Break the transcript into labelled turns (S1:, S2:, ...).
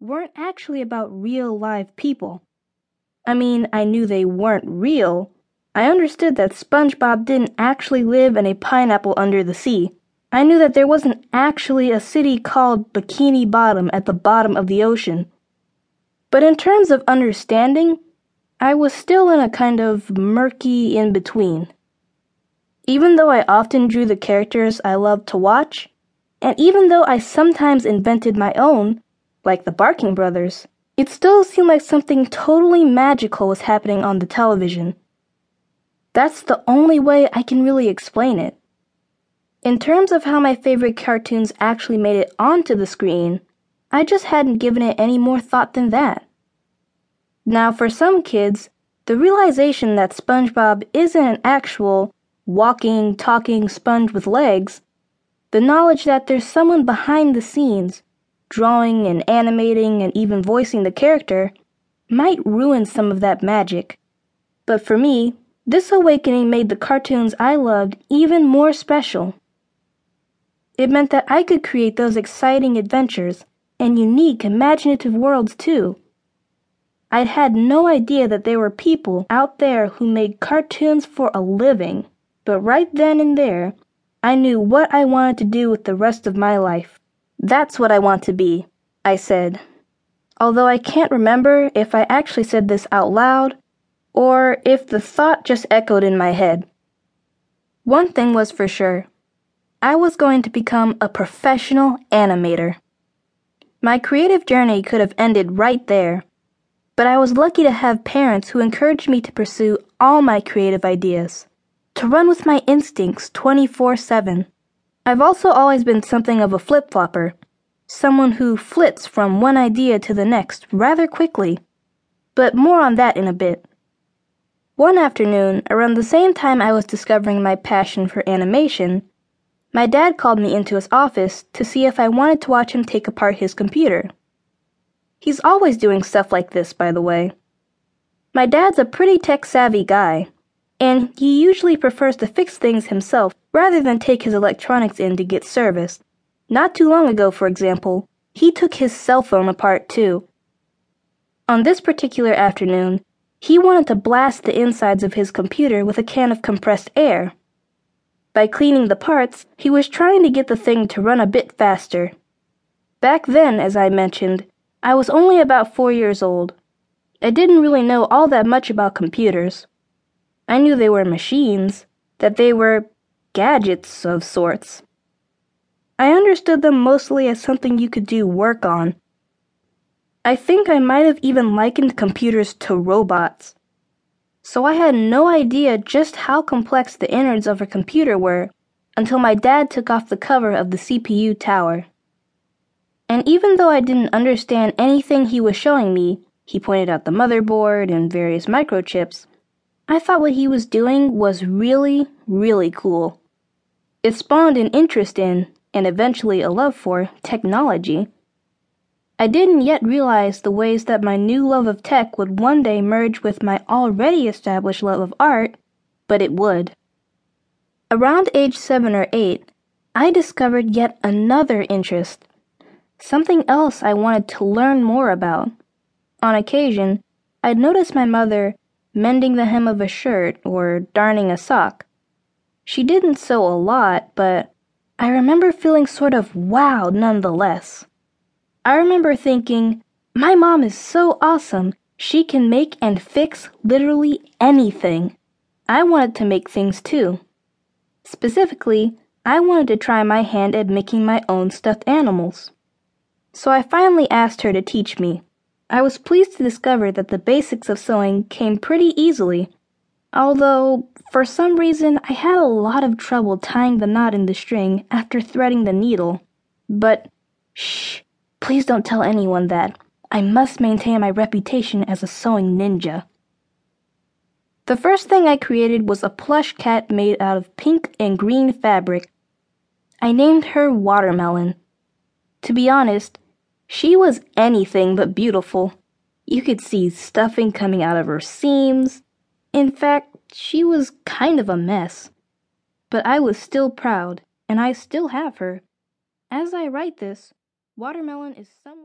S1: weren't actually about real live people. I mean, I knew they weren't real. I understood that SpongeBob didn't actually live in a pineapple under the sea. I knew that there wasn't actually a city called Bikini Bottom at the bottom of the ocean. But in terms of understanding, I was still in a kind of murky in between. Even though I often drew the characters I loved to watch, and even though I sometimes invented my own, like the Barking Brothers, it still seemed like something totally magical was happening on the television. That's the only way I can really explain it. In terms of how my favorite cartoons actually made it onto the screen, I just hadn't given it any more thought than that. Now, for some kids, the realization that SpongeBob isn't an actual walking, talking sponge with legs, the knowledge that there's someone behind the scenes, drawing and animating and even voicing the character, might ruin some of that magic. But for me, this awakening made the cartoons I loved even more special. It meant that I could create those exciting adventures and unique imaginative worlds too. I'd had no idea that there were people out there who made cartoons for a living, but right then and there, I knew what I wanted to do with the rest of my life. That's what I want to be, I said, although I can't remember if I actually said this out loud or if the thought just echoed in my head. One thing was for sure I was going to become a professional animator. My creative journey could have ended right there but I was lucky to have parents who encouraged me to pursue all my creative ideas, to run with my instincts 24 7. I've also always been something of a flip flopper, someone who flits from one idea to the next rather quickly, but more on that in a bit. One afternoon, around the same time I was discovering my passion for animation, my dad called me into his office to see if I wanted to watch him take apart his computer. He's always doing stuff like this, by the way. My dad's a pretty tech savvy guy, and he usually prefers to fix things himself rather than take his electronics in to get serviced. Not too long ago, for example, he took his cell phone apart too. On this particular afternoon, he wanted to blast the insides of his computer with a can of compressed air. By cleaning the parts, he was trying to get the thing to run a bit faster. Back then, as I mentioned, I was only about four years old. I didn't really know all that much about computers. I knew they were machines, that they were gadgets of sorts. I understood them mostly as something you could do work on. I think I might have even likened computers to robots. So I had no idea just how complex the innards of a computer were until my dad took off the cover of the CPU tower. And even though I didn't understand anything he was showing me, he pointed out the motherboard and various microchips, I thought what he was doing was really, really cool. It spawned an interest in, and eventually a love for, technology. I didn't yet realize the ways that my new love of tech would one day merge with my already established love of art, but it would. Around age seven or eight, I discovered yet another interest something else I wanted to learn more about. On occasion, I'd notice my mother mending the hem of a shirt or darning a sock. She didn't sew a lot, but I remember feeling sort of wowed nonetheless. I remember thinking, my mom is so awesome, she can make and fix literally anything. I wanted to make things too. Specifically, I wanted to try my hand at making my own stuffed animals so I finally asked her to teach me. I was pleased to discover that the basics of sewing came pretty easily, although, for some reason, I had a lot of trouble tying the knot in the string after threading the needle. But, shh, please don't tell anyone that. I must maintain my reputation as a sewing ninja. The first thing I created was a plush cat made out of pink and green fabric. I named her Watermelon. To be honest, she was anything but beautiful. You could see stuffing coming out of her seams. In fact, she was kind of a mess. But I was still proud, and I still have her. As I write this, Watermelon is somewhere.